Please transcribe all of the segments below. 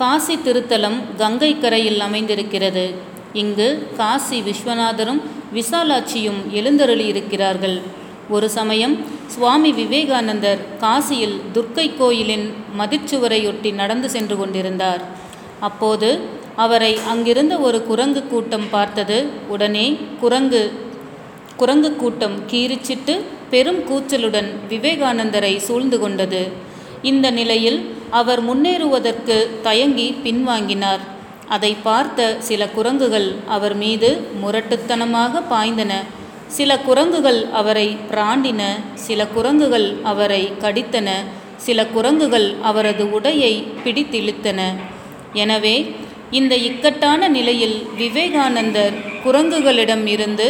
காசி திருத்தலம் கங்கை கரையில் அமைந்திருக்கிறது. இங்கு காசி விஸ்வநாதரும் விசாலாட்சியும் எழுந்தருளியிருக்கிறார்கள் ஒரு சமயம் சுவாமி விவேகானந்தர் காசியில் துர்க்கை கோயிலின் மதிச்சுவரையொட்டி நடந்து சென்று கொண்டிருந்தார். அப்போது அவரை அங்கிருந்த ஒரு குரங்கு கூட்டம் பார்த்தது. உடனே குரங்கு குரங்கு கூட்டம் கீறிச்சிட்டு பெரும் கூச்சலுடன் விவேகானந்தரை சூழ்ந்து கொண்டது. இந்த நிலையில் அவர் முன்னேறுவதற்கு தயங்கி பின்வாங்கினார். அதை பார்த்த சில குரங்குகள் அவர் மீது முரட்டுத்தனமாக பாய்ந்தன. சில குரங்குகள் அவரை பிராண்டின சில குரங்குகள் அவரை கடித்தன சில குரங்குகள் அவரது உடையை பிடித்திழுத்தன. எனவே இந்த இக்கட்டான நிலையில் விவேகானந்தர் குரங்குகளிடம் இருந்து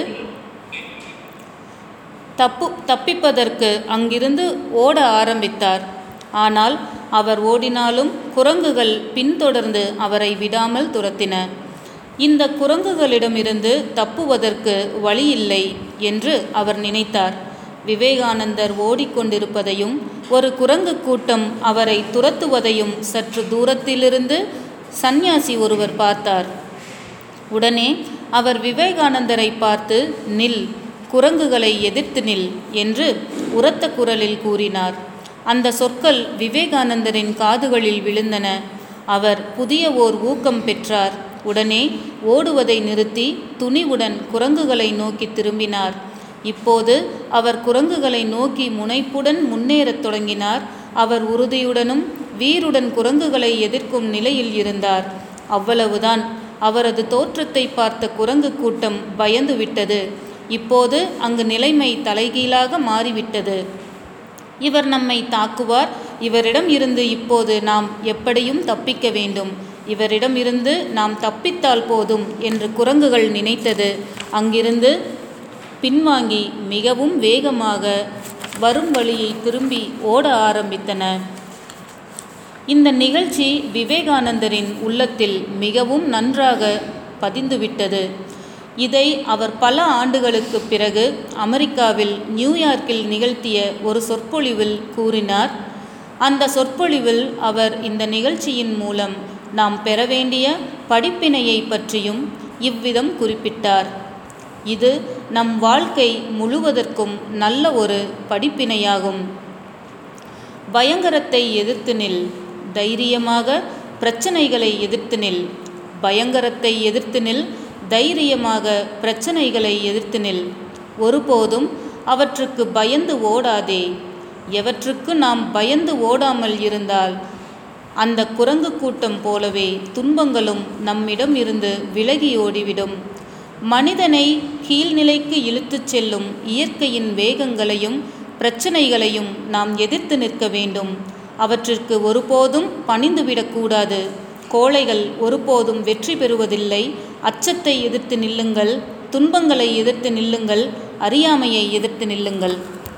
தப்பு தப்பிப்பதற்கு அங்கிருந்து ஓட ஆரம்பித்தார். ஆனால் அவர் ஓடினாலும் குரங்குகள் பின்தொடர்ந்து அவரை விடாமல் துரத்தின. இந்த குரங்குகளிடமிருந்து தப்புவதற்கு வழியில்லை என்று அவர் நினைத்தார். விவேகானந்தர் ஓடிக்கொண்டிருப்பதையும் ஒரு குரங்கு கூட்டம் அவரை துரத்துவதையும் சற்று தூரத்திலிருந்து சந்நியாசி ஒருவர் பார்த்தார். உடனே அவர் விவேகானந்தரை பார்த்து நில் குரங்குகளை எதிர்த்து நில் என்று உரத்த குரலில் கூறினார். அந்த சொற்கள் விவேகானந்தரின் காதுகளில் விழுந்தன. அவர் புதிய ஓர் ஊக்கம் பெற்றார். உடனே ஓடுவதை நிறுத்தி துணிவுடன் குரங்குகளை நோக்கி திரும்பினார். இப்போது அவர் குரங்குகளை நோக்கி முனைப்புடன் முன்னேறத் தொடங்கினார். அவர் உறுதியுடனும் வீருடன் குரங்குகளை எதிர்க்கும் நிலையில் இருந்தார். அவ்வளவுதான். அவரது தோற்றத்தை பார்த்த குரங்கு கூட்டம் பயந்து விட்டது இப்போது அங்கு நிலைமை தலைகீழாக மாறிவிட்டது. இவர் நம்மை தாக்குவார். இவரிடம் இருந்து இப்போது நாம் எப்படியும் தப்பிக்க வேண்டும். இவரிடம் இருந்து நாம் தப்பித்தால் போதும் என்று குரங்குகள் நினைத்தது. அங்கிருந்து பின்வாங்கி மிகவும் வேகமாக வரும் வழியை திரும்பி ஓட ஆரம்பித்தன. இந்த நிகழ்ச்சி விவேகானந்தரின் உள்ளத்தில் மிகவும் நன்றாக பதிந்துவிட்டது. இதை அவர் பல ஆண்டுகளுக்கு பிறகு அமெரிக்காவில் நியூயார்க்கில் நிகழ்த்திய ஒரு சொற்பொழிவில் கூறினார். அந்த சொற்பொழிவில் அவர் இந்த நிகழ்ச்சியின் மூலம் நாம் பெற வேண்டிய படிப்பினையை பற்றியும் இவ்விதம் குறிப்பிட்டார். இது நம் வாழ்க்கை முழுவதற்கும் நல்ல ஒரு படிப்பினையாகும். பயங்கரத்தை எதிர்த்து நில் தைரியமாக பிரச்சனைகளை எதிர்த்து நில் பயங்கரத்தை எதிர்த்து நில் தைரியமாக பிரச்சனைகளை எதிர்த்து நில். ஒருபோதும் அவற்றுக்கு பயந்து ஓடாதே. எவற்றுக்கு நாம் பயந்து ஓடாமல் இருந்தால் அந்த குரங்கு கூட்டம் போலவே துன்பங்களும் நம்மிடம் இருந்து விலகி ஓடிவிடும். மனிதனை கீழ்நிலைக்கு இழுத்துச் செல்லும் இயற்கையின் வேகங்களையும் பிரச்சனைகளையும் நாம் எதிர்த்து நிற்க வேண்டும். அவற்றிற்கு ஒருபோதும் பணிந்துவிடக்கூடாது கோழைகள் ஒருபோதும் வெற்றி பெறுவதில்லை. அச்சத்தை எதிர்த்து நில்லுங்கள் துன்பங்களை எதிர்த்து நில்லுங்கள் அறியாமையை எதிர்த்து நில்லுங்கள்.